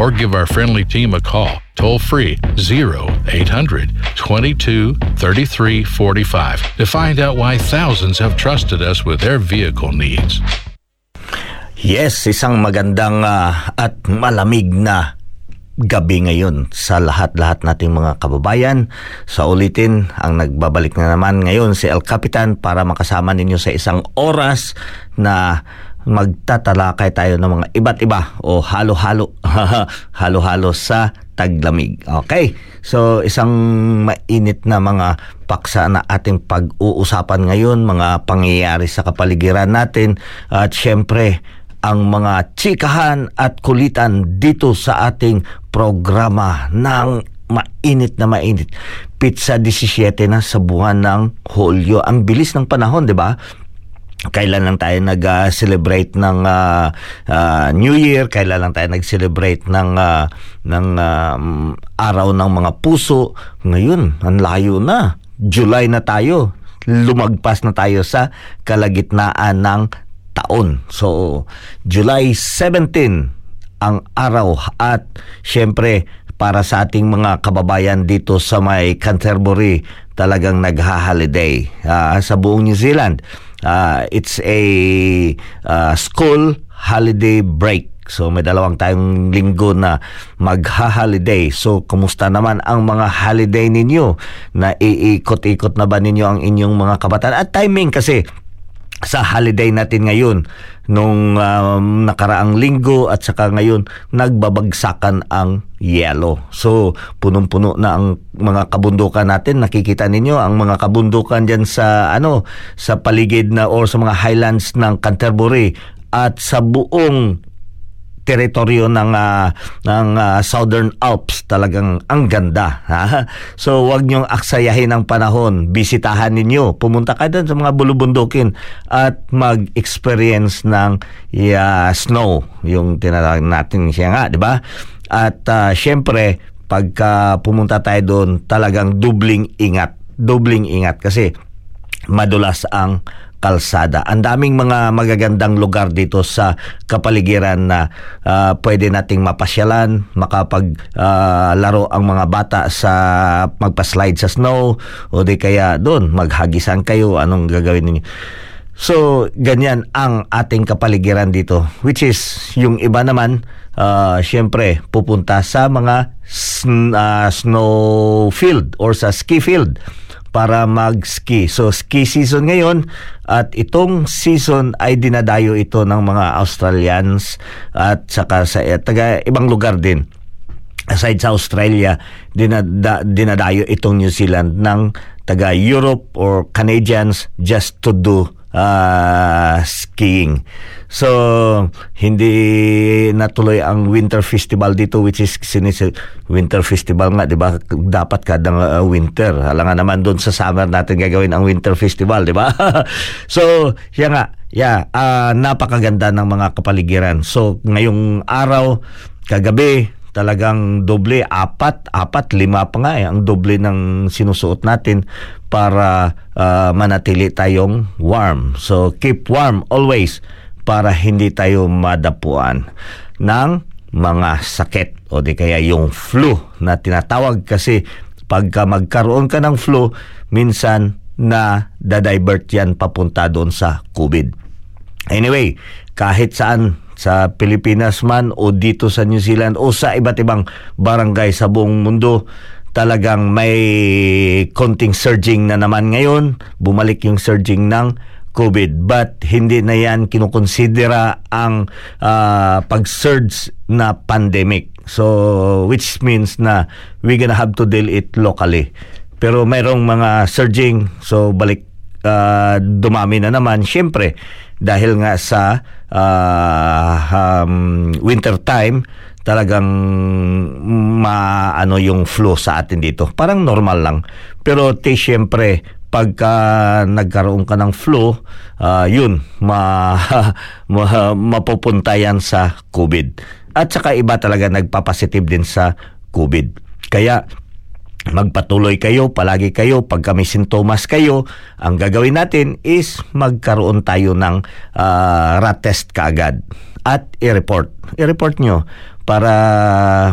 or give our friendly team a call toll free 0800 22 33 45 to find out why thousands have trusted us with their vehicle needs. Yes, isang magandang ah, at malamig na gabi ngayon sa lahat-lahat nating mga kababayan. Sa ulitin, ang nagbabalik na naman ngayon si El Capitan para makasama ninyo sa isang oras na magtatalakay tayo ng mga iba't iba o halo-halo halo-halo sa taglamig. Okay? So isang mainit na mga paksa na ating pag-uusapan ngayon, mga pangyayari sa kapaligiran natin at syempre ang mga chikahan at kulitan dito sa ating programa ng mainit na mainit. Pizza 17 na sa buwan ng Hulyo. Ang bilis ng panahon, di ba? Kailan lang tayo nag-celebrate ng uh, uh, New Year, kailan lang tayo nag-celebrate ng uh, ng uh, araw ng mga puso. Ngayon, ang layo na. July na tayo. Lumagpas na tayo sa kalagitnaan ng taon. So, July 17 ang araw at syempre para sa ating mga kababayan dito sa may Canterbury talagang nagha-holiday uh, sa buong New Zealand. Uh, it's a uh, school holiday break. So may dalawang tayong linggo na magha-holiday. So kumusta naman ang mga holiday ninyo? Na iikot-ikot na ba ninyo ang inyong mga kabataan? At timing kasi sa holiday natin ngayon nung um, nakaraang linggo at saka ngayon nagbabagsakan ang yellow. So punong-puno na ang mga kabundukan natin. Nakikita ninyo ang mga kabundukan diyan sa ano sa paligid na or sa mga highlands ng Canterbury at sa buong teritoryo ng uh, ng uh, Southern Alps. Talagang ang ganda ha? so wag niyo aksayahin ang panahon. Bisitahan ninyo. Pumunta ka doon sa mga bulubundukin at mag-experience ng uh, snow. Yung tinatawag natin siya nga di ba? At uh, syempre pagka pumunta tayo doon talagang dubling ingat. Dubling ingat kasi madulas ang kalsada. Ang daming mga magagandang lugar dito sa kapaligiran na uh, pwede nating mapasyalan, makapag uh, laro ang mga bata sa magpa-slide sa snow o di kaya doon maghagisan kayo anong gagawin ninyo. So, ganyan ang ating kapaligiran dito which is yung iba naman uh, syempre pupunta sa mga sn- uh, snow field or sa ski field para mag-ski. So ski season ngayon at itong season ay dinadayo ito ng mga Australians at saka sa eh, taga ibang lugar din. Aside sa Australia, dinada, dinadayo itong New Zealand ng taga Europe or Canadians just to do uh, skiing. So, hindi natuloy ang Winter Festival dito which is sinis Winter Festival nga, 'di ba? Dapat kada uh, winter. Hala nga naman doon sa summer natin gagawin ang Winter Festival, 'di ba? so, siya nga, yeah, uh, napakaganda ng mga kapaligiran. So, ngayong araw, kagabi, talagang doble, apat, apat, lima pa nga eh, ang doble ng sinusuot natin para uh, manatili tayong warm. So keep warm always para hindi tayo madapuan ng mga sakit o di kaya yung flu na tinatawag kasi pagka magkaroon ka ng flu, minsan na dadivert yan papunta doon sa COVID. Anyway, kahit saan sa Pilipinas man o dito sa New Zealand o sa iba't ibang barangay sa buong mundo talagang may konting surging na naman ngayon. Bumalik yung surging ng COVID. But hindi na yan kinukonsidera ang uh, pag-surge na pandemic. So which means na we gonna have to deal it locally. Pero mayroong mga surging so balik uh, dumami na naman syempre dahil nga sa uh, um, winter time talagang maano yung flu sa atin dito. Parang normal lang. Pero te syempre pagka nagkaroon ka ng flu, uh, yun, ma, ma, mapupunta yan sa COVID. At saka iba talaga nagpapositive din sa COVID. Kaya magpatuloy kayo, palagi kayo, pag kami sintomas kayo, ang gagawin natin is magkaroon tayo ng uh, rat test kaagad at i-report. I-report nyo para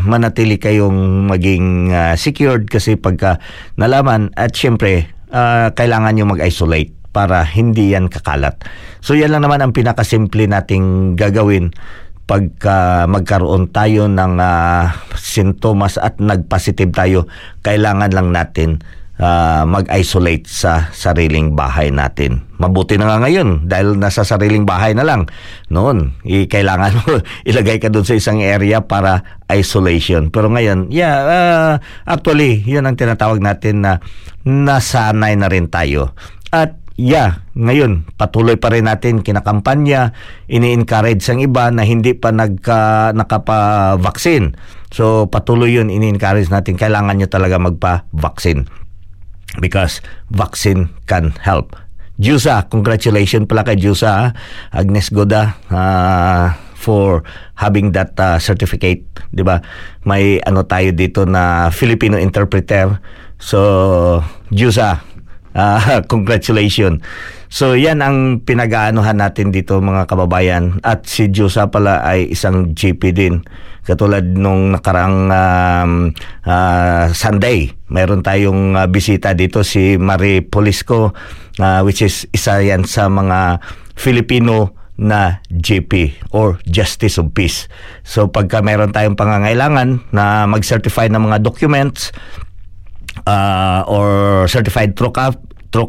manatili kayong maging uh, secured kasi pagka nalaman at syempre uh, kailangan nyo mag-isolate para hindi yan kakalat. So yan lang naman ang pinakasimple nating gagawin pagka magkaroon tayo ng uh, sintomas at nagpositive tayo, kailangan lang natin uh, mag-isolate sa sariling bahay natin. Mabuti na nga ngayon dahil nasa sariling bahay na lang. Noon, i- kailangan mo ilagay ka doon sa isang area para isolation. Pero ngayon, yeah, uh, actually, yun ang tinatawag natin na nasanay na rin tayo. At yeah, ngayon patuloy pa rin natin kinakampanya, ini-encourage ang iba na hindi pa nagka nakapa-vaccine. So patuloy 'yun ini-encourage natin kailangan niyo talaga magpa-vaccine because vaccine can help. Jusa, congratulations pala kay Jusa, Agnes Goda, uh, for having that uh, certificate, 'di ba? May ano tayo dito na Filipino interpreter. So, Jusa, Uh, congratulations. So yan ang pinag-aanuhan natin dito mga kababayan at si Diyosa pala ay isang GP din. Katulad nung nakarang um, uh, Sunday, mayroon tayong uh, bisita dito si Marie Polisco uh, which is isa yan sa mga Filipino na GP or Justice of Peace. So pagka meron tayong pangangailangan na mag-certify ng mga documents uh, or certified true,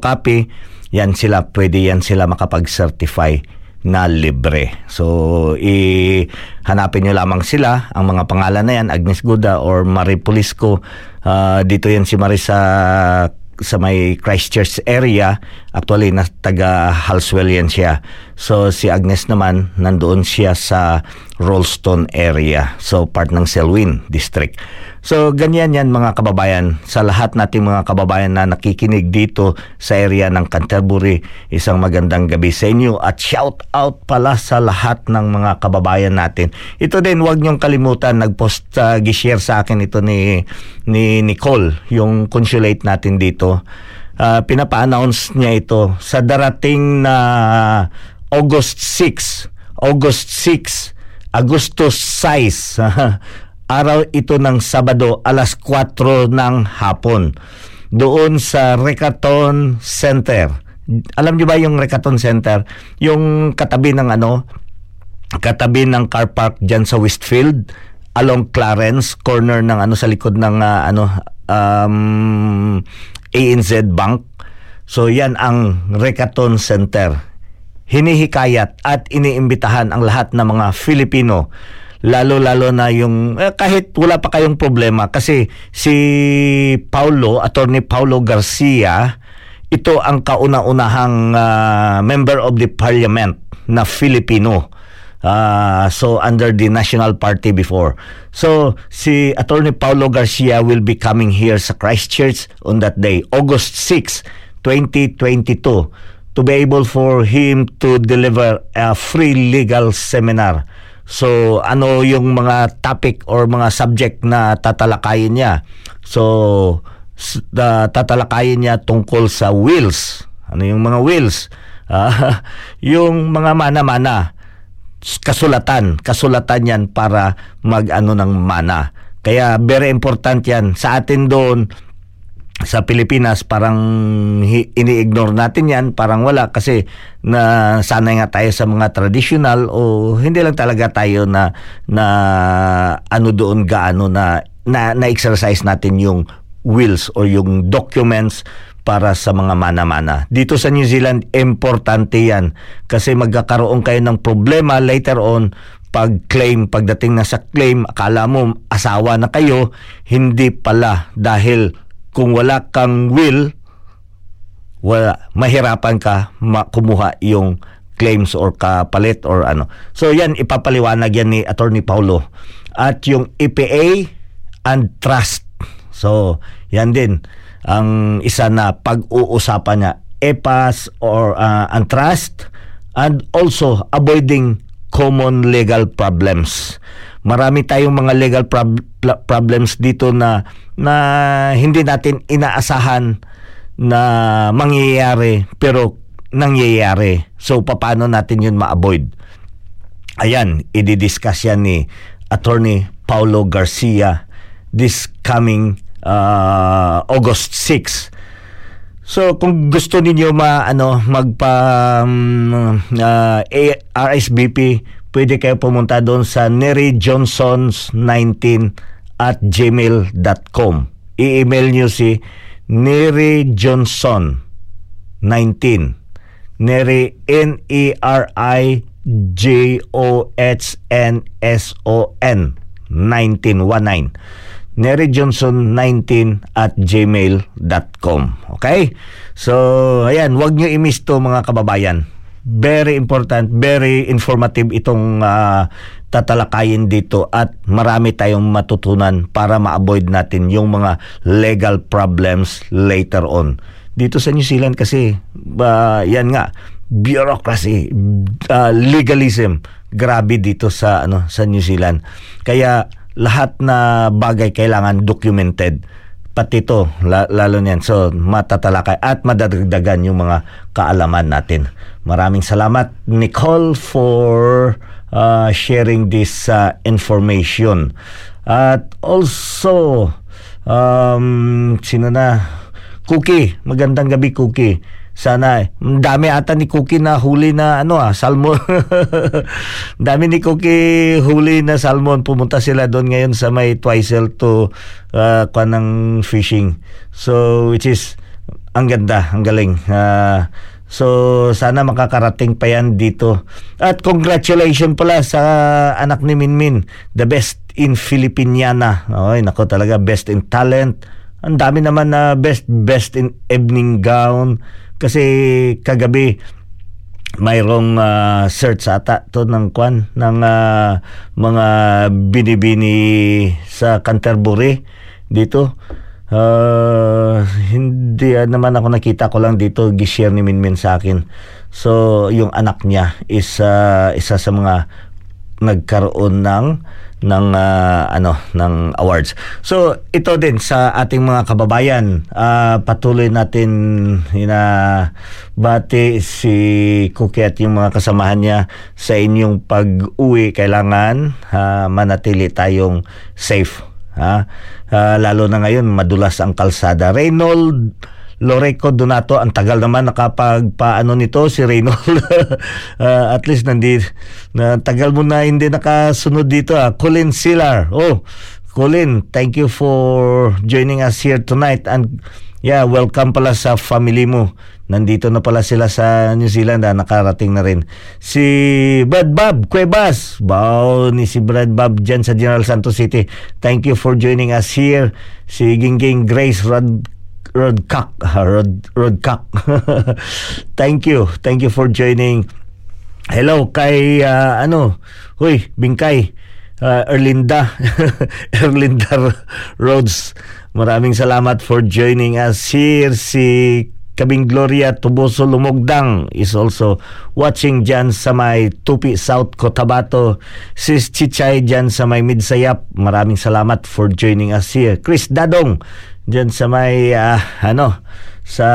copy, yan sila, pwede yan sila makapag-certify na libre. So, i-hanapin nyo lamang sila. Ang mga pangalan na yan, Agnes Guda or Marie Pulisco. Uh, dito yan si Marie sa sa may Christchurch area. Actually, na taga Halswell yan siya. So, si Agnes naman, nandoon siya sa Rollston area. So, part ng Selwyn District. So, ganyan yan mga kababayan. Sa lahat nating mga kababayan na nakikinig dito sa area ng Canterbury, isang magandang gabi sa inyo at shout out pala sa lahat ng mga kababayan natin. Ito din, huwag niyong kalimutan, nag-post, uh, gishare sa akin ito ni, ni Nicole, yung consulate natin dito uh, pinapa-announce niya ito sa darating na August 6. August 6, Augustus 6. araw ito ng Sabado alas 4 ng hapon doon sa Recaton Center. Alam niyo ba yung Recaton Center? Yung katabi ng ano, katabi ng car park diyan sa Westfield along Clarence corner ng ano sa likod ng uh, ano um, ANZ Bank. So yan ang Recaton Center. Hinihikayat at iniimbitahan ang lahat ng mga Filipino lalo-lalo na yung eh, kahit wala pa kayong problema kasi si Paulo, attorney Paulo Garcia, ito ang kauna-unahang uh, member of the parliament na Filipino. Uh, so under the National Party before. So si Attorney Paulo Garcia will be coming here sa Christchurch on that day, August 6, 2022 to be able for him to deliver a free legal seminar So ano yung mga topic or mga subject na tatalakayin niya? So uh, tatalakayin niya tungkol sa wills. Ano yung mga wills? Uh, yung mga mana-mana kasulatan, kasulatan yan para mag-ano ng mana. Kaya very important yan. Sa atin doon, sa Pilipinas parang ini-ignore natin yan, parang wala kasi na sanay nga tayo sa mga traditional o hindi lang talaga tayo na na ano doon gaano na na, na-exercise natin yung wills or yung documents para sa mga mana-mana. Dito sa New Zealand, importante yan kasi magkakaroon kayo ng problema later on pag claim, pagdating na sa claim, akala mo asawa na kayo, hindi pala dahil kung wala kang will, wala, mahirapan ka kumuha yung claims or kapalit or ano. So yan, ipapaliwanag yan ni Attorney Paulo. At yung EPA and trust. So, yan din ang isa na pag-uusapan niya. EPAS or uh, and trust and also avoiding common legal problems. Marami tayong mga legal prob- problems dito na na hindi natin inaasahan na mangyayari pero nangyayari. So paano natin 'yun ma-avoid? Ayan, i-discuss yan ni Attorney Paulo Garcia this coming uh, August 6. So kung gusto niyo ma ano magpa um, uh, RSVP, pwede kayo pumunta doon sa Neri Johnson's 19 at gmail.com. I-email nyo si Neri Johnson 19. Neri N-E-R-I J-O-H-N-S-O-N 1919. Neri Johnson 19 at gmail.com. Okay? So, ayan, wag nyo i-miss to mga kababayan. Very important, very informative itong uh, tatalakayin dito at marami tayong matutunan para ma-avoid natin yung mga legal problems later on. Dito sa New Zealand kasi, uh, yan nga, bureaucracy, uh, legalism, grabe dito sa ano sa New Zealand. Kaya lahat na bagay kailangan documented pati ito, lalo niyan. So, matatalakay at madadagdagan yung mga kaalaman natin. Maraming salamat, Nicole, for uh, sharing this uh, information. At also, um, sino na? Cookie. Magandang gabi, Cookie. Sana, dami ata ni Cookie na huli na ano ah, salmon. dami ni Cookie huli na salmon. Pumunta sila doon ngayon sa may Twizel to uh, ng fishing. So, which is, ang ganda, ang galing. Uh, So sana makakarating pa yan dito. At congratulations pala sa anak ni Minmin, the best in Filipiniana. Ay nako talaga best in talent. Ang dami naman na best best in evening gown kasi kagabi mayroong uh, search ata to ng kwan ng uh, mga binibini sa Canterbury dito Uh, hindi uh, naman ako nakita ko lang dito gishare ni Minmin sa akin. So yung anak niya is uh, isa sa mga nagkaroon ng ng uh, ano ng awards. So ito din sa ating mga kababayan, uh, patuloy natin ina bati si Cookie at yung mga kasamahan niya sa inyong pag-uwi kailangan uh, manatili tayong safe ha? Uh, lalo na ngayon madulas ang kalsada. Reynold Loreco Donato ang tagal naman nakapagpaano nito si Reynold. Uh, at least nandi na tagal mo na hindi nakasunod dito ah. Colin Silar. Oh Colin thank you for joining us here tonight and yeah welcome pala sa family mo nandito na pala sila sa New Zealand ah, nakarating na rin si Brad Bob Cuevas bao ni si Brad Bob dyan sa General Santos City thank you for joining us here si Gingging Grace Rod Rodcock. Rod, Rodcock. Thank you. Thank you for joining. Hello kay uh, ano, huy, Bingkay. Uh, Erlinda. Erlinda Rhodes. Maraming salamat for joining us here. Si Kabing Gloria Tuboso Lumogdang is also watching dyan sa may Tupi South Cotabato. Sis Chichay dyan sa may Midsayap. Maraming salamat for joining us here. Chris Dadong diyan sa may uh, ano sa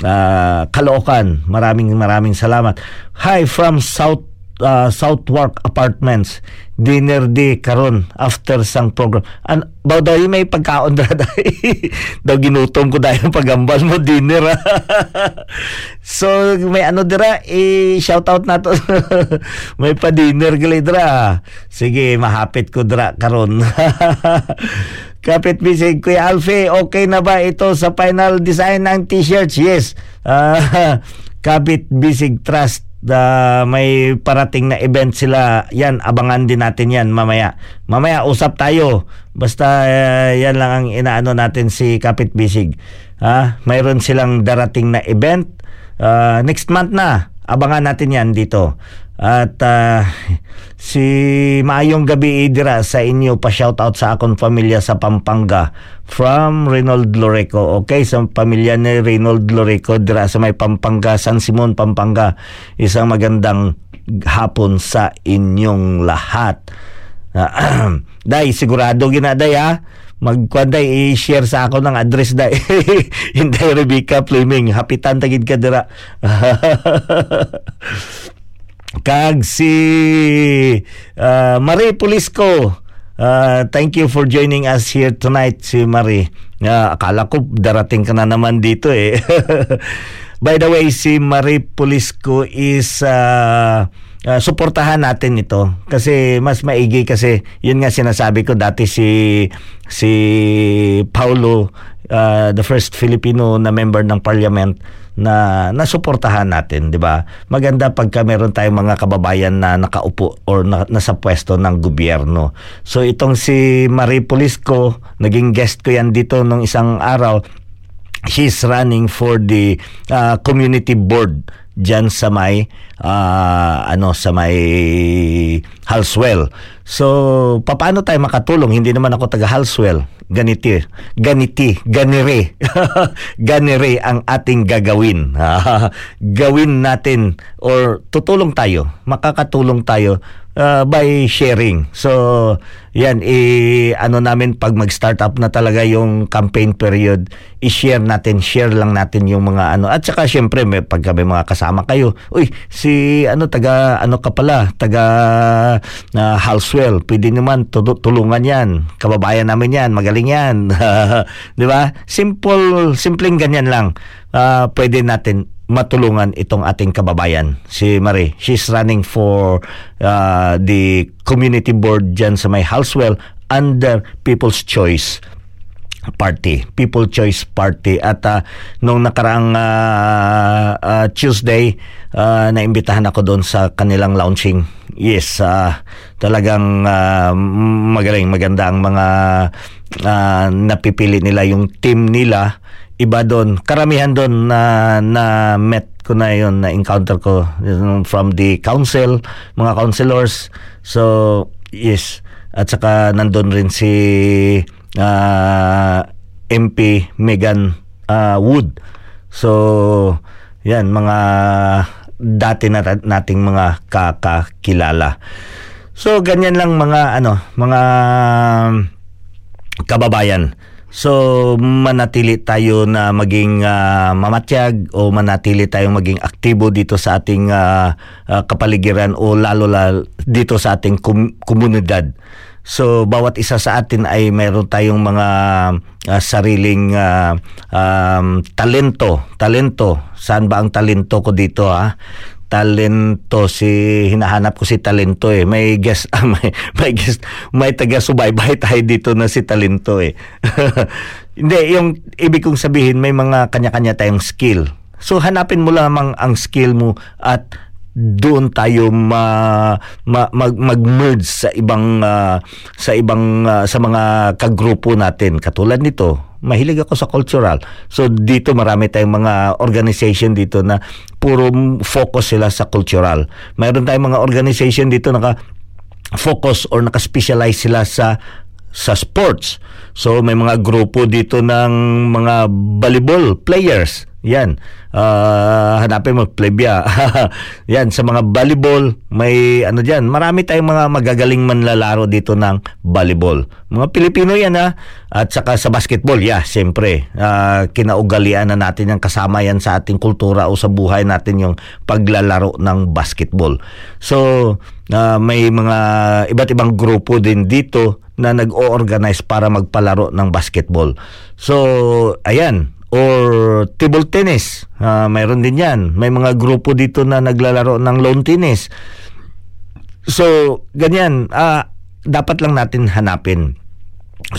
uh, Caloocan. Maraming maraming salamat. Hi from South uh, Southwark Apartments. Dinner day karon after sang program. An baw daw may pagkaon dra daw ginutom ko dahil pagambal mo dinner. so may ano dira i shout out nato. may pa dinner gali dra. Sige, mahapit ko dra karon. Kapit bisig Kuya Alfie, okay na ba ito sa final design ng t-shirts? Yes. Uh, Kapit Bisig Trust uh, may parating na event sila. Yan, abangan din natin yan mamaya. Mamaya usap tayo. Basta uh, yan lang ang inaano natin si Kapit Bisig. Ha? mayroon silang darating na event uh, next month na. Abangan natin yan dito. At uh, si maayong gabi idira sa inyo pa shout out sa akong pamilya sa Pampanga from Reynold Loreco. Okay, sa pamilya ni Reynold Loreco dira sa may Pampanga, San Simon, Pampanga. Isang magandang hapon sa inyong lahat. Uh, day, sigurado ginaday ha magkwanday i-share sa ako ng address da Hinday Rebecca Fleming hapitan tagid ka dira kag si uh, Marie Pulisco. Uh, thank you for joining us here tonight si Marie. Uh, akala ko darating ka na naman dito eh. By the way si Marie Pulisco is uh, uh, suportahan natin ito. Kasi mas maigi kasi yun nga sinasabi ko dati si si Paulo uh, the first Filipino na member ng parliament na nasuportahan natin, 'di ba? Maganda pagka meron tayong mga kababayan na nakaupo or na, nasa pwesto ng gobyerno. So itong si Marie Polisco, naging guest ko yan dito nung isang araw. She's running for the uh, community board diyan sa may uh, ano sa may Halswell. So paano tayo makatulong? Hindi naman ako taga Halswell ganiti, ganiti, ganire. ganire ang ating gagawin. Gawin natin or tutulong tayo, makakatulong tayo uh, by sharing. So, yan, i, ano namin pag mag-start up na talaga yung campaign period, i-share natin, share lang natin yung mga ano. At saka syempre, may, pag may mga kasama kayo, uy, si ano, taga, ano ka pala, taga uh, Halswell, pwede naman tulungan yan. Kababayan namin yan, magaling yan. Di ba? Simple, simpleng ganyan lang. Uh, pwede natin matulungan itong ating kababayan, si Marie. She's running for uh, the community board dyan sa may Halswell under People's Choice Party, People Choice Party. At uh, nung nakaraang uh, uh, Tuesday, uh, naimbitahan ako doon sa kanilang launching. Yes, uh, talagang uh, magaling, maganda ang mga uh, napipili nila, yung team nila iba doon. Karamihan doon na na met ko na yon na encounter ko from the council, mga councilors. So, yes. At saka nandun rin si uh, MP Megan uh, Wood. So, yan mga dati na nating mga kakakilala. So ganyan lang mga ano, mga kababayan. So manatili tayo na maging uh, mamatiyag o manatili tayong maging aktibo dito sa ating uh, uh, kapaligiran o lalo lalo dito sa ating kum- komunidad. So bawat isa sa atin ay mayroon tayong mga uh, sariling uh, um, talento. Talento. Saan ba ang talento ko dito ha? talento si hinahanap ko si talento eh may guest ah, may may guest may taga subaybay tayo dito na si talento eh hindi yung ibig kong sabihin may mga kanya-kanya tayong skill so hanapin mo lamang ang skill mo at doon tayo ma, ma mag, mag-merge sa ibang uh, sa ibang uh, sa mga kagrupo natin katulad nito mahilig ako sa cultural so dito marami tayong mga organization dito na puro focus sila sa cultural mayroon tayong mga organization dito naka focus or naka-specialize sila sa sa sports. So may mga grupo dito ng mga volleyball players. Yan. Uh, hanapin mo, plebya. Yan, sa mga volleyball, may ano dyan, marami tayong mga magagaling manlalaro dito ng volleyball. Mga Pilipino yan ha. At saka sa basketball, yeah, siyempre. Uh, kinaugalian na natin yung kasama yan sa ating kultura o sa buhay natin yung paglalaro ng basketball. So, uh, may mga iba't ibang grupo din dito na nag-o-organize para magpalaro ng basketball. So, ayan, or table tennis. Uh, mayroon din yan. May mga grupo dito na naglalaro ng lawn tennis. So, ganyan. Uh, dapat lang natin hanapin.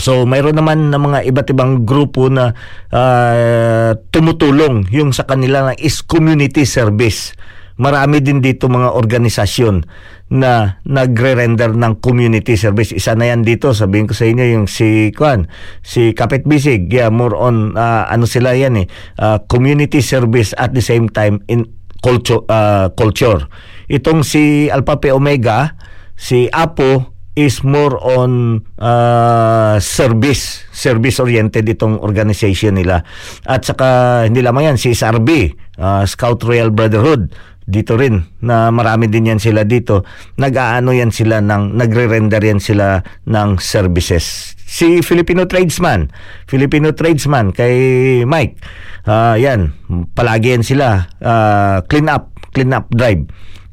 So, mayroon naman ng mga iba't ibang grupo na uh, tumutulong yung sa kanila na is community service marami din dito mga organisasyon na nagre-render ng community service. Isa na yan dito, sabihin ko sa inyo yung si Kwan, si Kapit Bisig. Yeah, more on uh, ano sila yan eh, uh, community service at the same time in culture uh, culture. Itong si Alpha Pi Omega, si Apo is more on uh, service, service oriented itong organization nila. At saka hindi lamang yan si SRB, uh, Scout Royal Brotherhood dito rin na marami din yan sila dito. Nag-aano yan sila ng nagre-render yan sila ng services. Si Filipino tradesman Filipino tradesman kay Mike. Uh, yan palagi yan sila. Uh, clean up clean up drive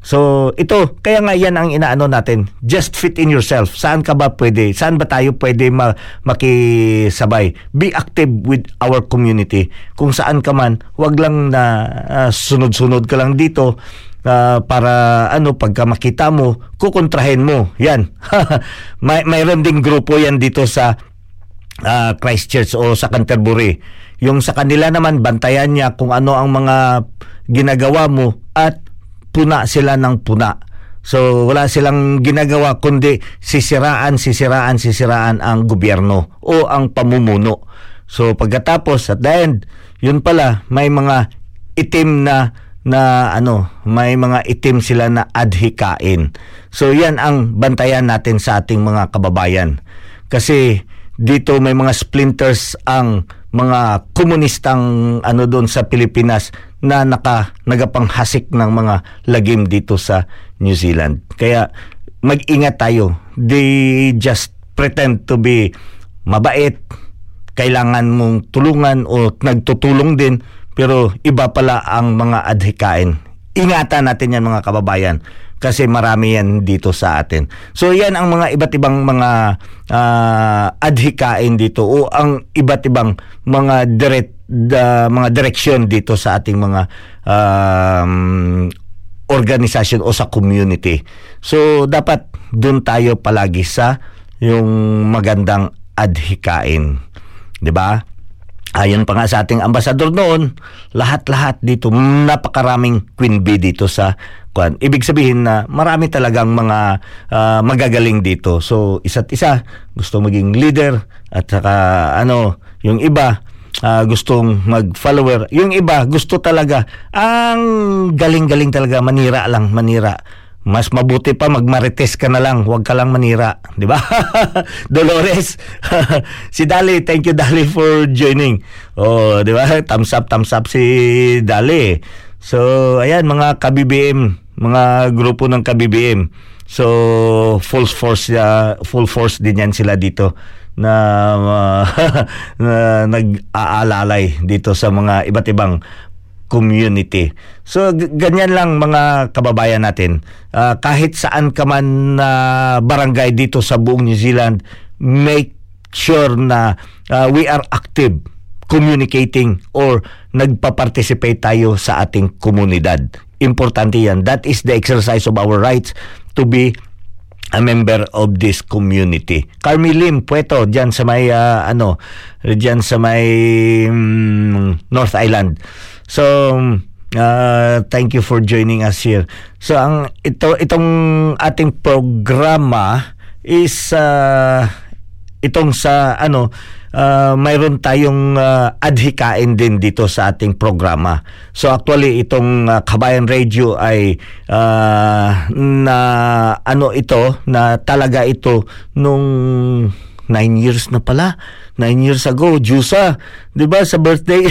So, ito, kaya nga yan ang inaano natin. Just fit in yourself. Saan ka ba pwede? Saan ba tayo pwede ma- makisabay? Be active with our community. Kung saan ka man, wag lang na uh, sunod-sunod ka lang dito uh, para ano pagka makita mo, kukontrahin mo. Yan. May mayroon ding grupo yan dito sa uh, Christchurch o sa Canterbury. Yung sa kanila naman bantayan niya kung ano ang mga ginagawa mo at puna sila ng puna. So wala silang ginagawa kundi sisiraan, sisiraan, sisiraan ang gobyerno o ang pamumuno. So pagkatapos at the end, yun pala may mga itim na na ano, may mga itim sila na adhikain. So yan ang bantayan natin sa ating mga kababayan. Kasi dito may mga splinters ang mga komunistang ano doon sa Pilipinas na naka nagapanghasik ng mga lagim dito sa New Zealand. Kaya mag-ingat tayo. They just pretend to be mabait, kailangan mong tulungan o nagtutulong din pero iba pala ang mga adhikain. Ingatan natin yan mga kababayan kasi marami yan dito sa atin. So yan ang mga iba't ibang mga uh, adhikain dito o ang iba't ibang mga direct the, mga direksyon dito sa ating mga um, organisasyon o sa community. So dapat doon tayo palagi sa yung magandang adhikain. 'Di ba? Ayon pa nga sa ating ambasador noon, lahat-lahat dito, napakaraming queen bee dito sa kwan. Ibig sabihin na marami talagang mga uh, magagaling dito. So, isa't isa, gusto maging leader at saka ano, yung iba, uh, gustong mag-follower. Yung iba, gusto talaga, ang galing-galing talaga, manira lang, manira mas mabuti pa magmarites ka na lang, huwag ka lang manira, di ba? Dolores, si Dali, thank you Dali for joining. Oh, di ba? Thumbs up, thumbs up si Dali. So, ayan mga ka-BBM, mga grupo ng ka-BBM. So full force uh, full force din yan sila dito na, uh, na nag-aalalay dito sa mga iba't ibang community. So ganyan lang mga kababayan natin. Uh, kahit saan ka man na uh, barangay dito sa buong New Zealand, make sure na uh, we are active communicating or nagpa-participate tayo sa ating komunidad. Importante yan. That is the exercise of our rights to be a member of this community. Carmi Lim, Pueto, diyan sa may uh, ano, diyan sa may um, North Island. So uh, thank you for joining us here. So ang ito itong ating programa is uh, itong sa ano uh, mayroon tayong uh, adhikain din dito sa ating programa. So actually itong uh, Kabayan Radio ay uh, na ano ito na talaga ito nung 9 years na pala. 9 years ago, Jusa, 'di ba sa birthday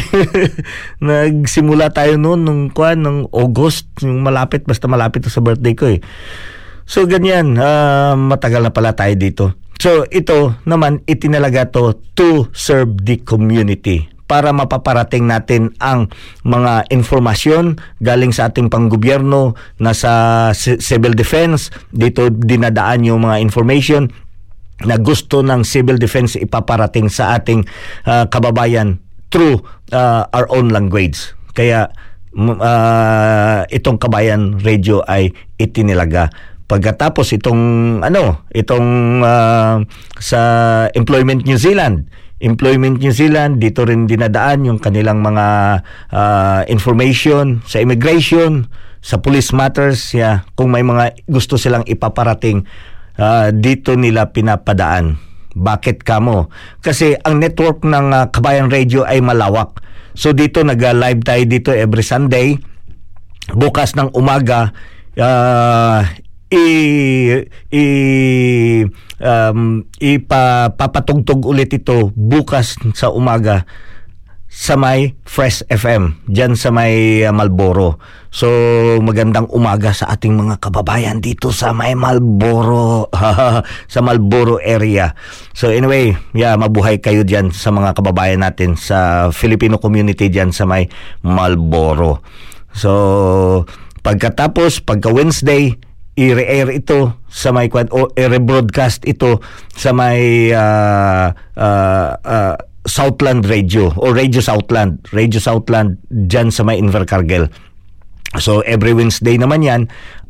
nagsimula tayo noon nung kuan nung August, yung malapit basta malapit sa birthday ko eh. So ganyan, uh, matagal na pala tayo dito. So ito naman itinalaga to to serve the community para mapaparating natin ang mga informasyon galing sa ating panggobyerno na sa civil defense dito dinadaan yung mga information na gusto ng civil defense ipaparating sa ating uh, kababayan through uh, our own language. Kaya uh, itong kabayan radio ay itinilaga Pagkatapos itong ano, itong uh, sa Employment New Zealand, Employment New Zealand dito rin dinadaan yung kanilang mga uh, information sa immigration, sa police matters, yeah, kung may mga gusto silang ipaparating uh, dito nila pinapadaan. Bakit kamo? Kasi ang network ng uh, Kabayan Radio ay malawak. So dito nag-live tayo dito every Sunday. Bukas ng umaga, uh, i i um, ipapatugtog ulit ito bukas sa umaga sa may Fresh FM diyan sa may uh, Malboro. So magandang umaga sa ating mga kababayan dito sa may Malboro sa Malboro area. So anyway, yeah, mabuhay kayo diyan sa mga kababayan natin sa Filipino community diyan sa may Malboro. So pagkatapos pagka Wednesday i-air ito sa may o i-rebroadcast ito sa may uh, uh, uh, Southland Radio o Radio Southland, Radio Southland dyan sa may Invercargill. So every Wednesday naman yan,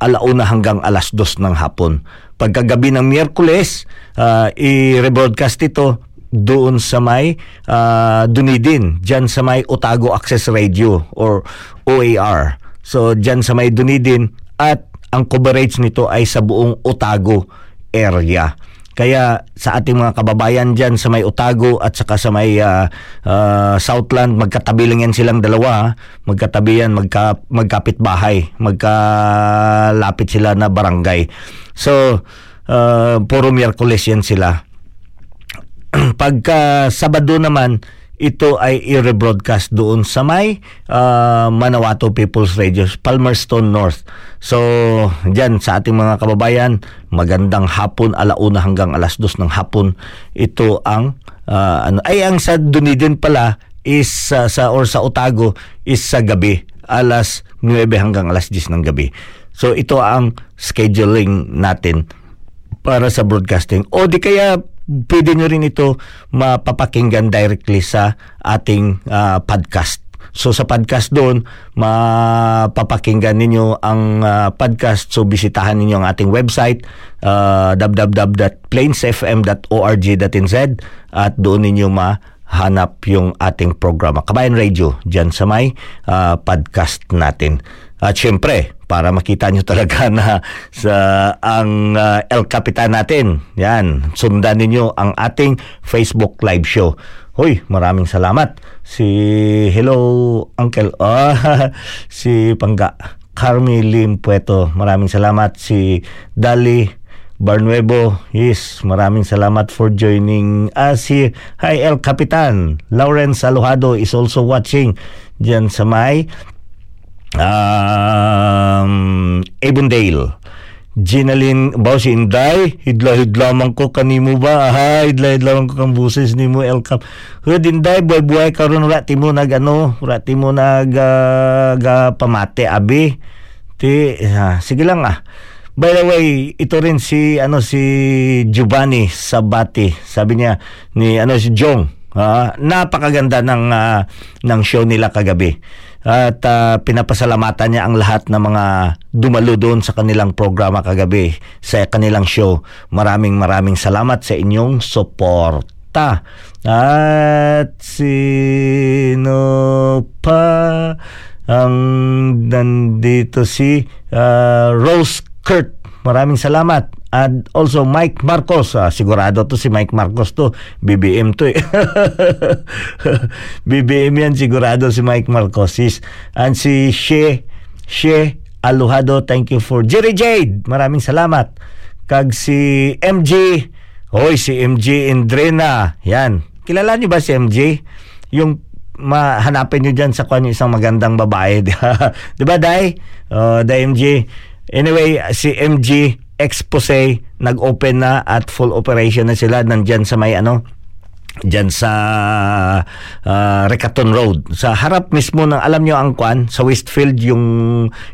alauna hanggang alas dos ng hapon. Pagkagabi ng Miyerkules, uh, i-rebroadcast ito doon sa may uh, Dunidin, dyan sa may Otago Access Radio or OAR. So dyan sa may Dunidin at ang coverage nito ay sa buong Otago area. Kaya sa ating mga kababayan dyan sa may Otago at saka sa may uh, uh, Southland, magkatabi lang yan silang dalawa. Magkatabi yan, magka, magkapit bahay, magkalapit sila na barangay. So, uh, puro Miyerkules yan sila. Pagka Sabado naman, ito ay i-rebroadcast doon sa may uh, Manawato People's Radio, Palmerston North. So, dyan sa ating mga kababayan, magandang hapon, alauna hanggang alas dos ng hapon. Ito ang, uh, ano, ay ang sa Dunedin pala is uh, sa or sa Otago is sa gabi, alas 9 hanggang alas 10 ng gabi. So, ito ang scheduling natin para sa broadcasting. O di kaya pwede nyo rin ito mapapakinggan directly sa ating uh, podcast. So sa podcast doon, mapapakinggan ninyo ang uh, podcast. So bisitahan ninyo ang ating website uh, www.plainsfm.org.nz at doon ninyo mahanap yung ating programa. Kabayan Radio, dyan sa may uh, podcast natin. At syempre, para makita nyo talaga na sa ang uh, El Capitan natin, yan, sundan niyo ang ating Facebook live show. Hoy, maraming salamat. Si Hello Uncle oh, si Pangga Carmi Lim Pueto, maraming salamat. Si Dali Barnuevo, yes, maraming salamat for joining us here. Hi El Capitan, Lawrence Alojado is also watching dyan sa may um, Avondale. Ginalyn, baw si Inday, hidla-hidla man ko kanimo ba? Aha, hidla-hidla man ko kang buses ni mo, Elcam. Hud, Inday, buhay-buhay karon rati mo nag, ano, rati mo nag, uh, ga, pamate, abi. Ti, ha, sige lang ah. By the way, ito rin si ano si Giovanni Sabati. Sabi niya ni ano si Jong. Uh, napakaganda ng uh, ng show nila kagabi. At uh, pinapasalamatan niya ang lahat ng mga dumalo doon sa kanilang programa kagabi sa kanilang show. Maraming maraming salamat sa inyong suporta. At sino pa ang nandito si uh, Rose Kurt. Maraming salamat. And also Mike Marcos. Uh, sigurado to si Mike Marcos to. BBM to eh. BBM yan sigurado si Mike Marcos. And si She, She Aluhado, thank you for Jerry Jade. Maraming salamat. Kag si MG. Hoy, si MG Indrena. Yan. Kilala niyo ba si MG? Yung mahanapin niyo dyan sa kanya isang magandang babae. Di ba, Day? Uh, Day MG. Anyway, si MG Expose nag-open na at full operation na sila nandyan sa may ano dyan sa uh, Recaton Road. Sa harap mismo ng alam nyo ang kwan sa Westfield yung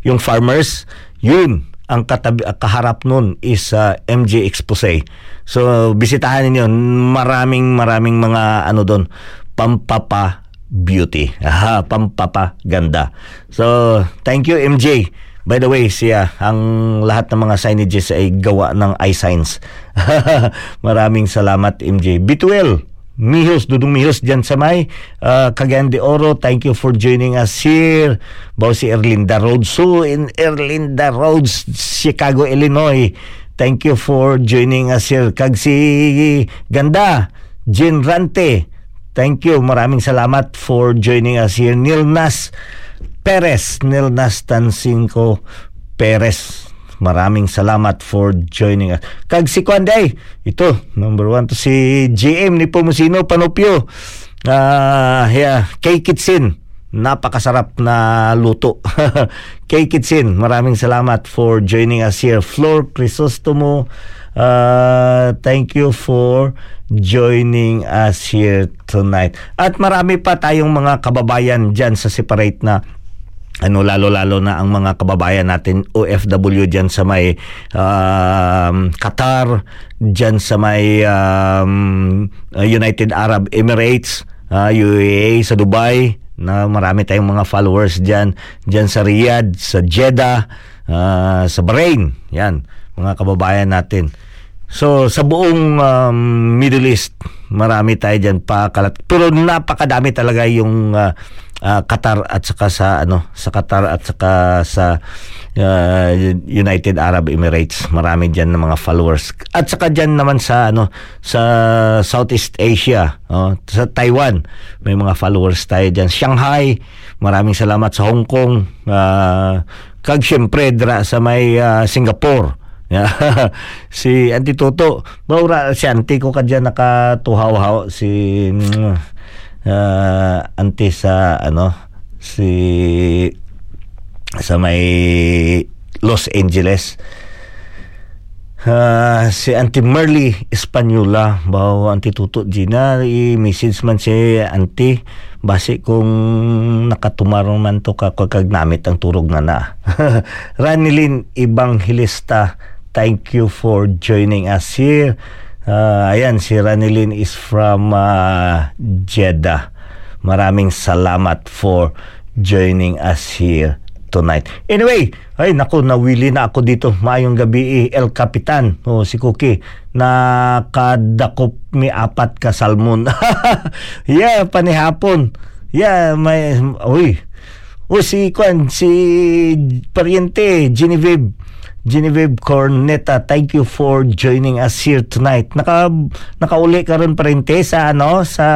yung farmers yun ang katabi, kaharap nun is uh, MG Expose. So bisitahan niyo maraming maraming mga ano doon pampapa beauty. Aha pampapa ganda. So thank you MJ By the way, siya, ang lahat ng mga signages ay gawa ng iSigns. Maraming salamat, MJ. Bituel, Mihos, Dudong Mihos dyan sa may uh, Cagayan de Oro. Thank you for joining us here. Bao si Erlinda Rhodes. So, in Erlinda Rhodes, Chicago, Illinois. Thank you for joining us here. Kag si Ganda, Jen Rante. Thank you. Maraming salamat for joining us here. Neil Nas, Perez, Nilnas Tansinko Perez. Maraming salamat for joining us. Kag si Kwanday, ito, number one to si GM ni Pumusino Panopio. Uh, yeah, kay Kitsin. Napakasarap na luto. kay Kitsin, maraming salamat for joining us here. Flor Crisostomo, uh, thank you for joining us here tonight. At marami pa tayong mga kababayan dyan sa separate na ano lalo-lalo na ang mga kababayan natin OFW diyan sa may um, Qatar, diyan sa may um, United Arab Emirates, uh, UAE sa Dubai na marami tayong mga followers diyan, diyan sa Riyadh, sa Jeddah, uh, sa Bahrain. Yan, mga kababayan natin. So sa buong um, Middle East, marami tayo diyan pa kalat. Pero napakadami talaga yung uh, uh, Qatar at saka sa ano sa Qatar at saka sa uh, United Arab Emirates. Marami diyan ng mga followers. At saka diyan naman sa ano sa Southeast Asia oh, sa Taiwan may mga followers tayo diyan Shanghai maraming salamat. Sa Hong Kong uh, kag syempre dra sa may uh, Singapore si Auntie Toto Baura si Auntie ko kadya nakatuhaw-haw. Si uh, anti sa ano si sa may Los Angeles. Uh, si Auntie Merly Espanyola bawo Auntie Tuto Gina i-message man si Auntie. Basi kung nakatumarong man to ka kag namit ang turog na na. Ranilin Ibanghilista thank you for joining us here Uh, ayan, si Ranilin is from uh, Jeddah. Maraming salamat for joining us here tonight. Anyway, ay naku, nawili na ako dito. Mayong gabi, eh, El Capitan, o oh, si Cookie, nakadakop mi apat ka salmon. yeah, panihapon. Yeah, may, uy, o si Kwan, si Pariente, Genevieve, Genevieve Corneta, thank you for joining us here tonight. Naka nakauli ka ron parente sa ano sa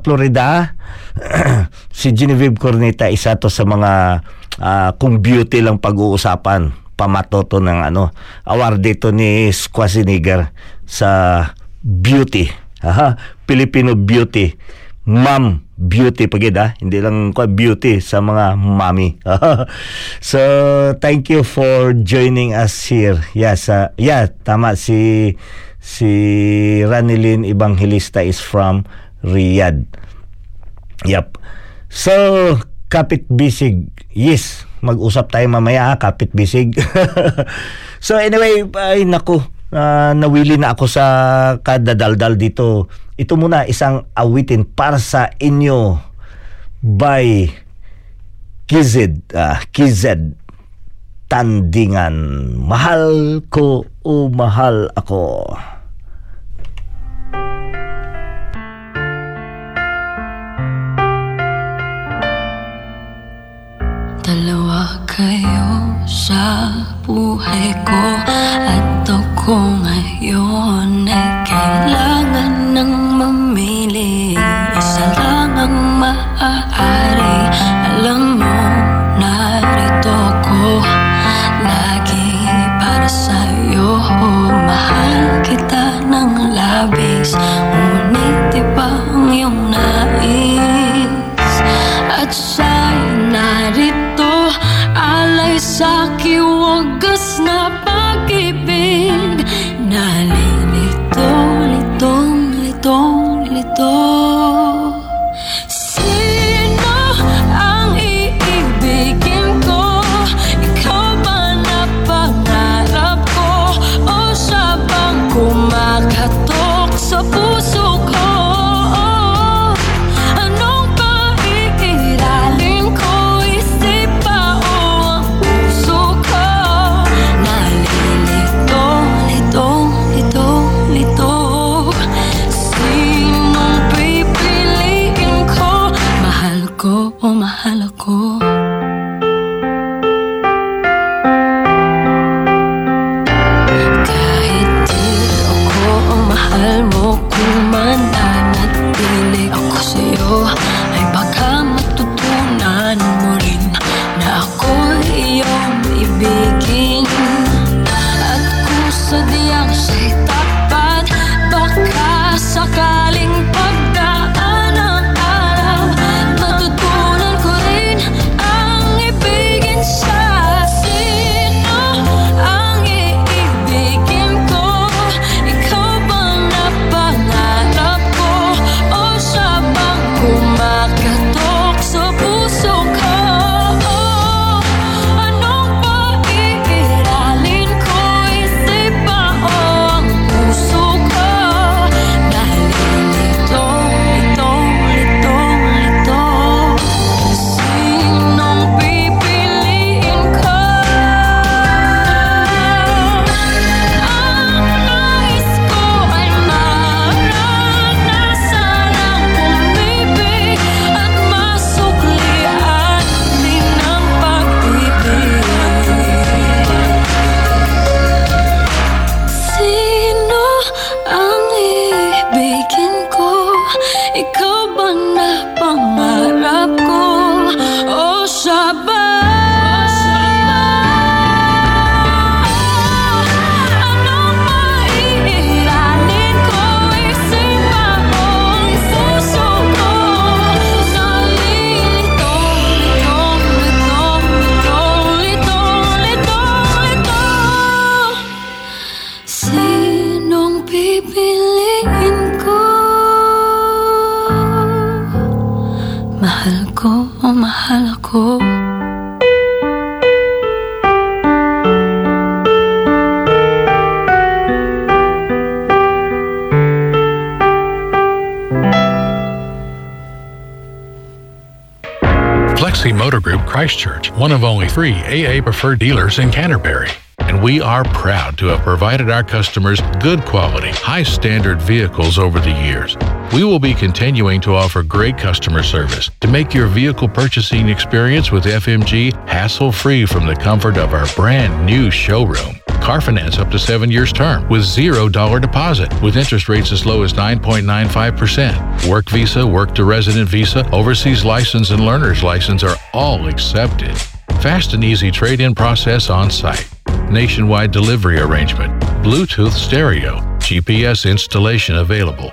Florida. si Genevieve Corneta isa to sa mga uh, kung beauty lang pag-uusapan pamatoto ng ano award dito ni Schwarzenegger sa beauty. Aha, Filipino beauty. Ma'am beauty pagid ha hindi lang ko beauty sa mga mommy. So thank you for joining us here. Yes uh, yeah tama. Si si Ranilin Evangelista is from Riyadh. Yep so kapit bisig. Yes mag-usap tayo mamaya ha kapit bisig. So anyway ay naku uh, nawili na ako sa kadadaldal dito. Ito muna isang awitin para sa inyo by Kized, uh, Kized Tandingan. Mahal ko o mahal ako. Dalawa kayo sa buhay ko At ako ngayon ay kailangan ng mamili. Isa lang ang maaari. Alam mo, narito ko Lagi para sa'yo. Mahal kita ng labis o mahal ako? Flexi Motor Group Christchurch, one of only three AA preferred dealers in Canterbury. And we are proud to have provided our customers good quality, high standard vehicles over the years. We will be continuing to offer great customer service to make your vehicle purchasing experience with FMG hassle free from the comfort of our brand new showroom. Car finance up to seven years term with zero dollar deposit with interest rates as low as 9.95%. Work visa, work to resident visa, overseas license, and learner's license are all accepted. Fast and easy trade in process on site. Nationwide delivery arrangement. Bluetooth stereo. GPS installation available.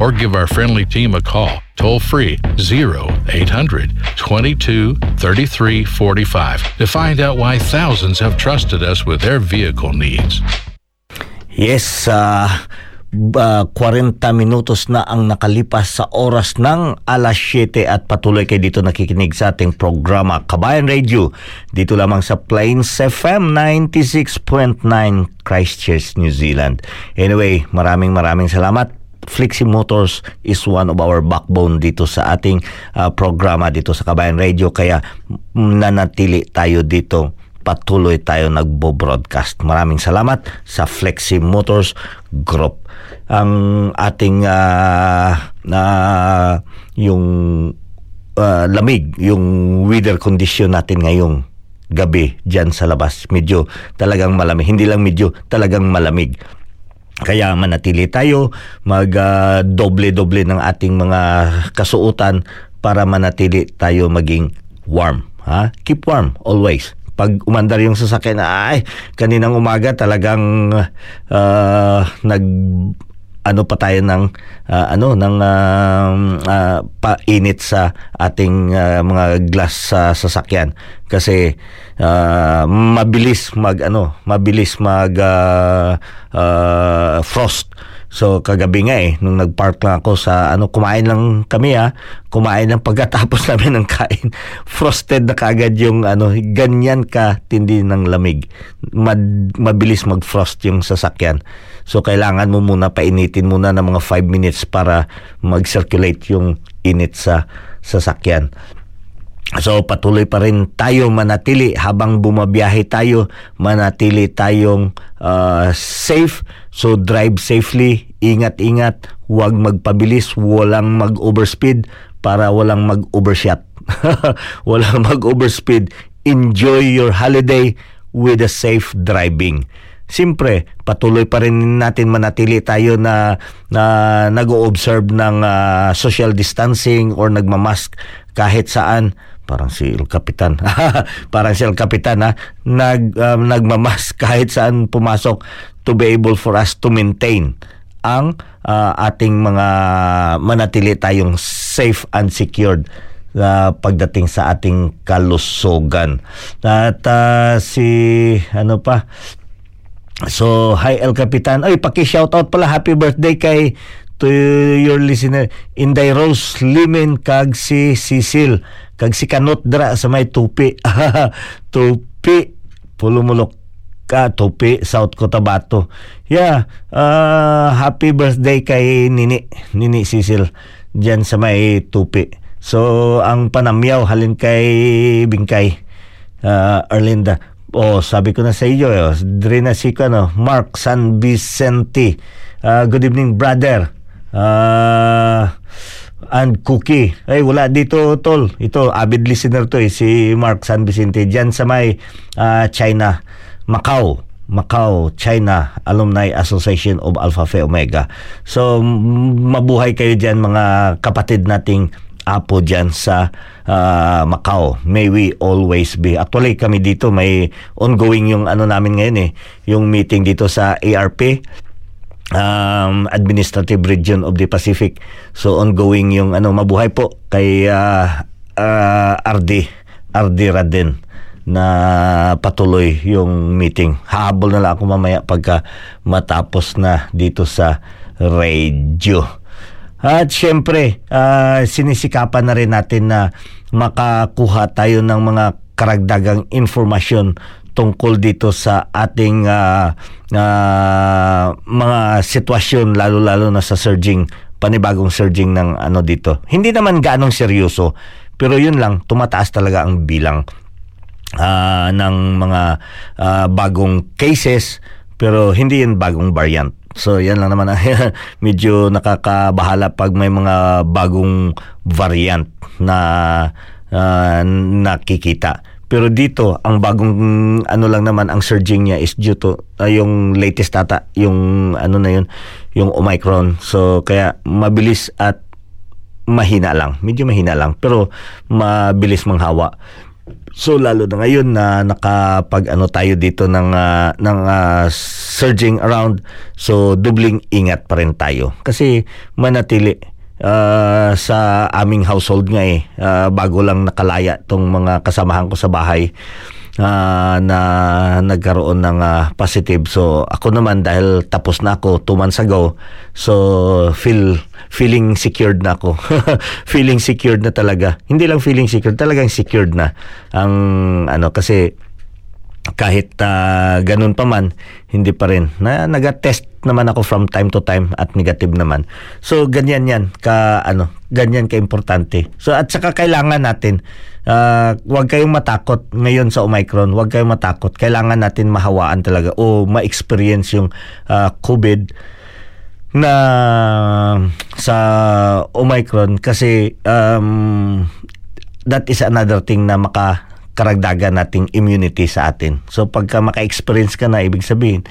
or give our friendly team a call toll free 0800 22 33 45 to find out why thousands have trusted us with their vehicle needs. Yes, uh, uh, 40 minutos na ang nakalipas sa oras ng alas 7 at patuloy kayo dito nakikinig sa ating programa Kabayan Radio dito lamang sa Plains FM 96.9 Christchurch, New Zealand. Anyway, maraming maraming salamat Flexi Motors is one of our backbone dito sa ating uh, programa dito sa Kabayan Radio kaya nanatili tayo dito patuloy tayo nagbo-broadcast. Maraming salamat sa Flexi Motors Group. Ang ating uh, uh, yung uh, lamig, yung weather condition natin ngayong gabi dyan sa labas. Medyo talagang malamig. Hindi lang medyo, talagang malamig. Kaya manatili tayo, mag-doble-doble uh, ng ating mga kasuotan para manatili tayo maging warm. Ha? Keep warm always. Pag umandar yung sasakyan, ay, kaninang umaga talagang uh, nag ano pa tayo ng uh, ano ng uh, uh, painit sa ating uh, mga glass sa sasakyan. Kasi uh, mabilis mag ano mabilis mag uh, uh, frost So kagabi nga eh, nung nagpark lang ako sa ano, kumain lang kami ha. Kumain lang pagkatapos namin ng kain. Frosted na kagad yung ano, ganyan ka tindi ng lamig. Mad, mabilis mag-frost yung sasakyan. So kailangan mo muna painitin muna ng mga 5 minutes para mag-circulate yung init sa sasakyan. So patuloy pa rin tayo manatili habang bumabiyahe tayo, manatili tayong uh, safe. So drive safely, ingat-ingat, huwag magpabilis, walang mag-overspeed para walang mag-overshot. walang mag-overspeed. Enjoy your holiday with a safe driving. Siyempre, patuloy pa rin natin manatili tayo na, na nag-observe ng uh, social distancing or nagmamask kahit saan parang si El Capitan. parang si El Capitan ha, nag um, nagmamas kahit saan pumasok to be able for us to maintain ang uh, ating mga manatili tayong safe and secured na uh, pagdating sa ating kalusugan. At uh, si ano pa So, hi El Capitan. Ay, paki-shoutout pala happy birthday kay to your listener Inday Rose Limen kag si Cecil kag si Kanot dra sa may tupi. Tupi pulumulok ka tupi South Cotabato. Yeah uh, happy birthday kay Nini Nini Cecil diyan sa may tupi. So ang panamyaw halin kay Bingkay uh, Erlinda. Oh sabi ko na sa iyo eh, dire na si ano Mark San Vicente. Uh, good evening brother uh, and Cookie. Ay, wala dito, tol. Ito, avid listener to eh, si Mark San Vicente. Diyan sa may uh, China, Macau. Macau, China Alumni Association of Alpha Phi Omega. So, mabuhay kayo dyan mga kapatid nating apo dyan sa uh, Macau. May we always be. Actually, kami dito may ongoing yung ano namin ngayon eh. Yung meeting dito sa ARP um, Administrative Region of the Pacific. So ongoing yung ano mabuhay po kay uh, uh, RD RD Raden na patuloy yung meeting. Habol na lang ako mamaya pagka matapos na dito sa radio. At syempre, uh, sinisikapan na rin natin na makakuha tayo ng mga karagdagang informasyon tungkol dito sa ating uh, uh, mga sitwasyon lalo-lalo na sa surging panibagong surging ng ano dito. Hindi naman ganong seryoso pero yun lang tumataas talaga ang bilang uh, ng mga uh, bagong cases pero hindi yun bagong variant. So yan lang naman medyo nakakabahala pag may mga bagong variant na uh, nakikita. Pero dito, ang bagong ano lang naman ang surging niya is due to uh, yung latest ata, yung ano na yun, yung Omicron. So kaya mabilis at mahina lang. Medyo mahina lang pero mabilis manghawa. So lalo na ngayon na nakapag ano tayo dito ng uh, ng uh, surging around so dubling ingat pa rin tayo kasi manatili uh, sa aming household nga eh. Uh, bago lang nakalaya tong mga kasamahan ko sa bahay uh, na nagkaroon ng uh, positive. So ako naman dahil tapos na ako 2 months ago so feel feeling secured na ako. Feeling secured na talaga. Hindi lang feeling secured talagang secured na. Ang ano kasi kahit uh, ganun pa man, hindi pa rin. Na, nag-test naman ako from time to time at negative naman. So, ganyan yan. Ka, ano, ganyan ka-importante. So, at saka kailangan natin, uh, huwag kayong matakot ngayon sa Omicron. Huwag kayong matakot. Kailangan natin mahawaan talaga o ma-experience yung uh, COVID na sa Omicron kasi um, that is another thing na maka karagdagan nating immunity sa atin. So pagka maka-experience ka na, ibig sabihin,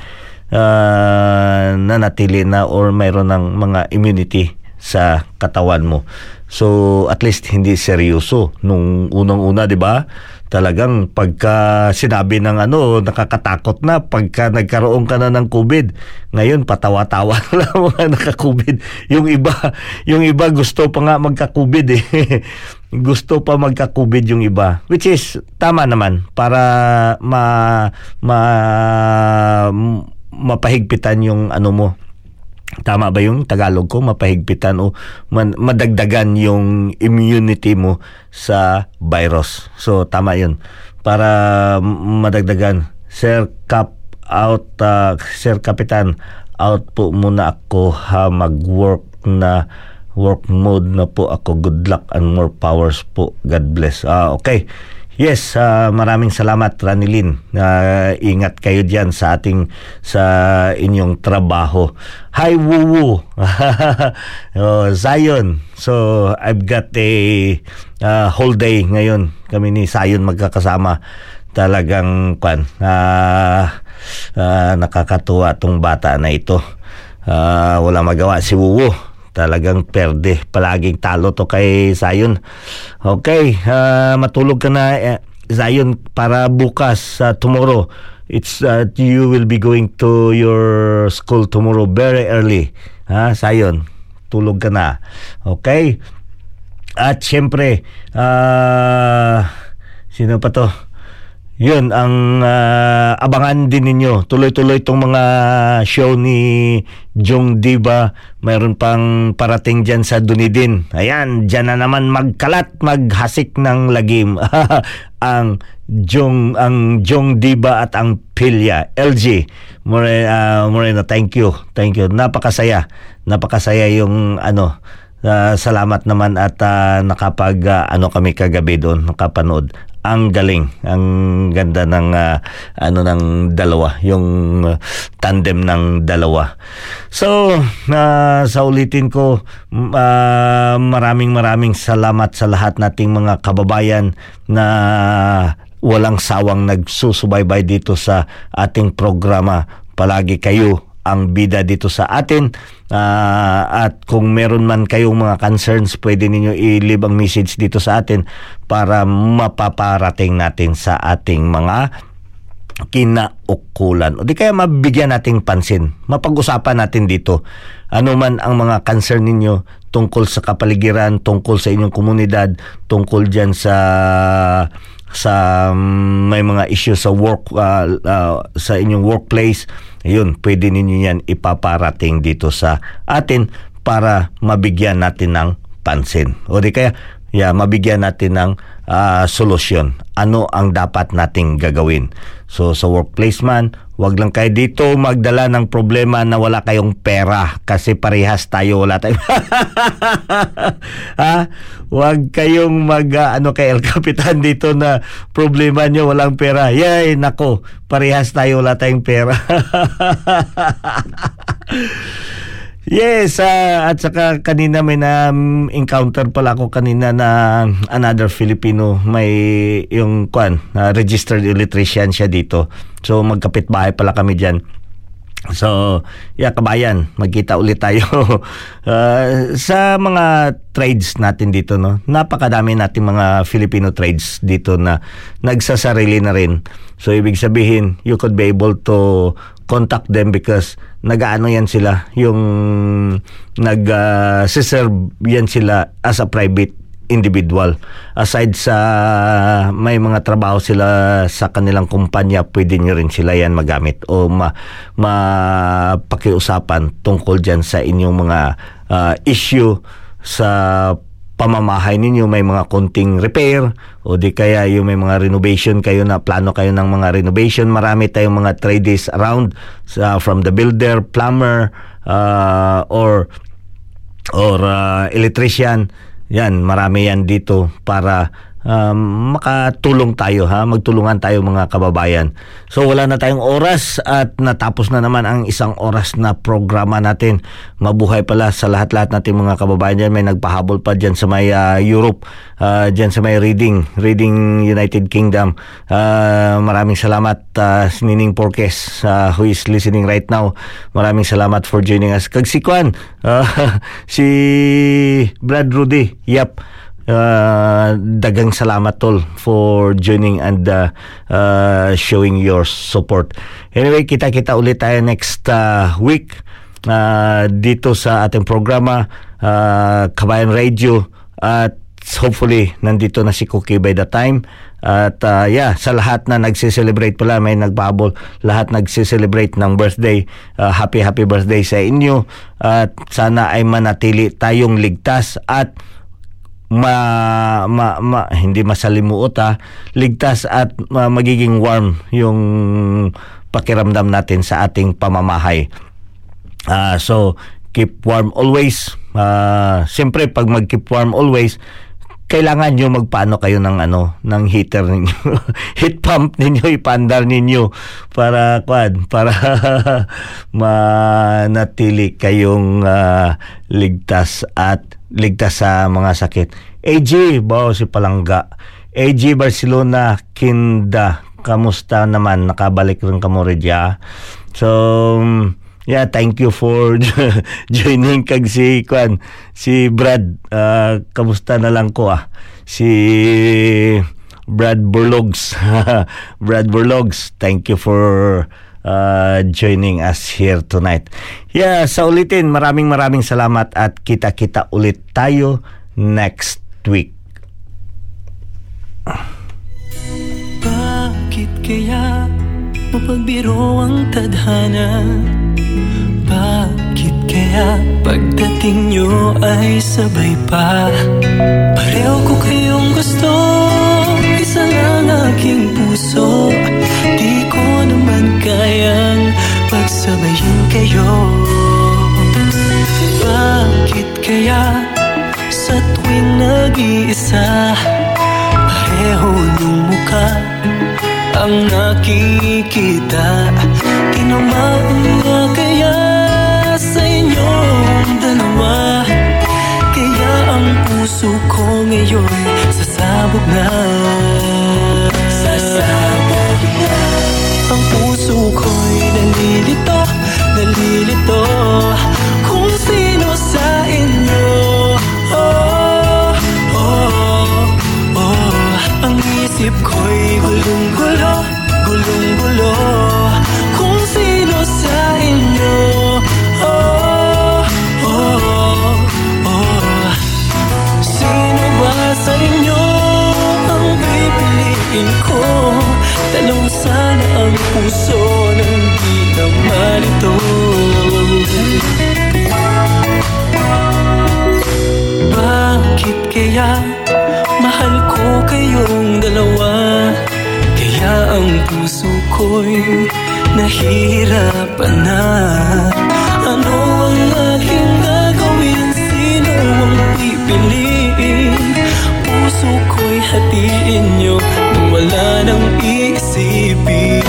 uh, nanatili na or mayroon ng mga immunity sa katawan mo. So at least hindi seryoso nung unang-una, 'di ba? Talagang pagka sinabi ng ano, nakakatakot na pagka nagkaroon ka na ng COVID. Ngayon patawa-tawa na lang mga naka-COVID. Yung iba, yung iba gusto pa nga magka-COVID eh. gusto pa magka-COVID yung iba. Which is tama naman para ma ma mapahigpitan yung ano mo Tama ba yung Tagalog ko? Mapahigpitan o man, madagdagan yung immunity mo sa virus. So, tama yun. Para madagdagan. Sir Cap out, uh, Sir Kapitan, out po muna ako ha mag-work na work mode na po ako. Good luck and more powers po. God bless. Ah, okay. Yes, uh, maraming salamat Ranilin. Uh, ingat kayo diyan sa ating sa inyong trabaho. Hi Wuwu. oh, Zion. So I've got a uh, whole day ngayon. Kami ni Zion magkakasama. Talagang kwan. Uh, uh, nakakatuwa tong bata na ito. Uh, wala magawa si Wuwu talagang perde. Palaging talo to kay Zion. Okay, uh, matulog ka na uh, Zion para bukas uh, tomorrow. It's uh, you will be going to your school tomorrow very early. Ha, Zion, tulog ka na. Okay? At syempre, uh, sino pa to? Yun ang uh, abangan din ninyo. Tuloy-tuloy itong mga show ni Jong Diba mayroon pang parating dyan sa Dunedin. Ayan dyan na naman magkalat maghasik ng lagim. Ang Jong ang Jong Diba at ang Pilya. LG Morena, uh, Morena thank you. Thank you. Napakasaya. Napakasaya yung ano uh, salamat naman at uh, nakapag uh, ano kami kagabi doon nakapanood ang galing. Ang ganda ng uh, ano ng dalawa. Yung uh, tandem ng dalawa. So uh, sa ulitin ko uh, maraming maraming salamat sa lahat nating mga kababayan na walang sawang nagsusubaybay dito sa ating programa. Palagi kayo ang bida dito sa atin. Uh, at kung meron man kayong mga concerns pwede ninyo i-leave ang message dito sa atin para mapaparating natin sa ating mga kinaukulan. O di kaya mabigyan nating pansin mapag-usapan natin dito. Ano man ang mga concern ninyo tungkol sa kapaligiran tungkol sa inyong komunidad tungkol diyan sa sa um, may mga issue sa work uh, uh, sa inyong workplace ayun pwede ninyo yan ipaparating dito sa atin para mabigyan natin ng pansin. O di kaya yeah, mabigyan natin ng uh, solusyon ano ang dapat nating gagawin so sa workplace man Huwag lang kayo dito magdala ng problema na wala kayong pera kasi parehas tayo wala tayong ha? Huwag kayong mag uh, ano kay El Capitan dito na problema nyo walang pera. Yay, nako, parehas tayo wala tayong pera. Yes, ah, at saka kanina may na encounter pala ako kanina na another Filipino may yung kwan, na registered electrician siya dito. So magkapit bahay pala kami diyan. So, yeah, kabayan, magkita ulit tayo uh, sa mga trades natin dito, no? Napakadami nating mga Filipino trades dito na nagsasarili na rin. So, ibig sabihin, you could be able to contact them because nagaano yan sila, yung nag-serve yan sila as a private individual. Aside sa may mga trabaho sila sa kanilang kumpanya, pwede nyo rin sila yan magamit o ma, mapakiusapan tungkol dyan sa inyong mga uh, issue sa pamamahay ninyo may mga konting repair o di kaya yung may mga renovation kayo na plano kayo ng mga renovation. Marami tayong mga trades around uh, from the builder plumber uh, or or uh, electrician. Yan, marami yan dito para um, makatulong tayo ha, magtulungan tayo mga kababayan. So wala na tayong oras at natapos na naman ang isang oras na programa natin. Mabuhay pala sa lahat-lahat nating mga kababayan dyan. May nagpahabol pa dyan sa may uh, Europe, uh, dyan sa may Reading, Reading United Kingdom. Uh, maraming salamat uh, Nining Porkes uh, who is listening right now. Maraming salamat for joining us. Kag si Kwan, uh, si Brad Rudy, yep. Uh, dagang salamat tol for joining and uh, uh, showing your support. Anyway, kita-kita ulit tayo next uh, week uh, dito sa ating programa uh, Kabayan Radio. At hopefully nandito na si Cookie by the time. At uh, yeah sa lahat na nagse-celebrate pala may nagbabol lahat nagse-celebrate ng birthday uh, happy happy birthday sa inyo. At sana ay manatili tayong ligtas at ma, ma, ma hindi masalimuot ha, ligtas at uh, magiging warm yung pakiramdam natin sa ating pamamahay. Uh, so, keep warm always. Uh, Siyempre, pag mag-keep warm always, kailangan nyo magpaano kayo ng ano ng heater ninyo heat pump ninyo ipandar ninyo para kwan para manatili kayong uh, ligtas at ligtas sa mga sakit AG bao si Palangga AG Barcelona Kinda kamusta naman nakabalik rin ka mo so Yeah, thank you for joining kag si Kwan, si Brad. Uh, kamusta na lang ko ah. Si Brad Burlogs. Brad Burlogs, thank you for uh, joining us here tonight. Yeah, sa ulitin, maraming maraming salamat at kita-kita ulit tayo next week. Bakit kaya mapagbiro ang tadhana? Bakit kaya pagdating nyo ay sabay pa? Pareho ko kayong gusto Isa lang aking puso Di naman kayang pagsabayin kayo. Bakit kaya sa tuwing nag-iisa Pareho ng mukha ang nakikita? Tinamaan nga kaya sa inyong dalawa? Kaya ang puso ko ngayon sasabog na ko'y gulong-gulo, gulong-gulo. Kung sino sa inyo. Oh, oh, oh. Sino ba sa inyo ang pipiliin ko? Tanong sana ang puso ng di naman ito Bakit kaya dalawa? Kaya ang puso ko'y nahihirapan na Ano ang aking gagawin? Sino ang pipiliin? Puso ko'y hatiin nyo Nang wala nang iisipin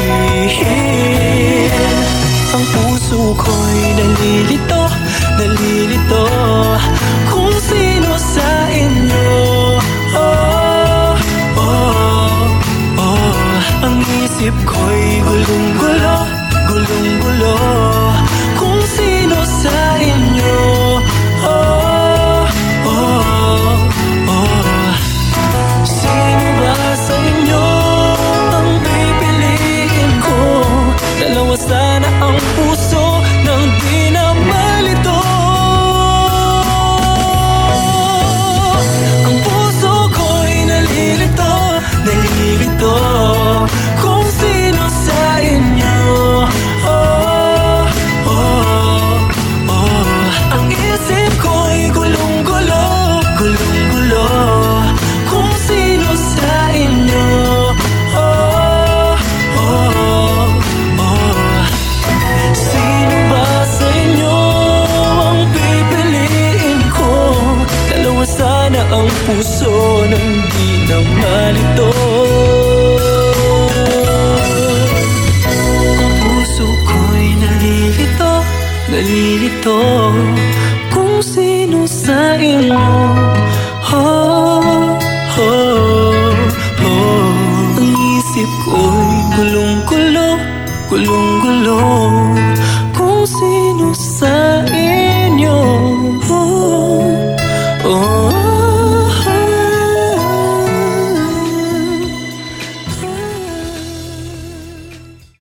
Ang puso ko'y Nalilito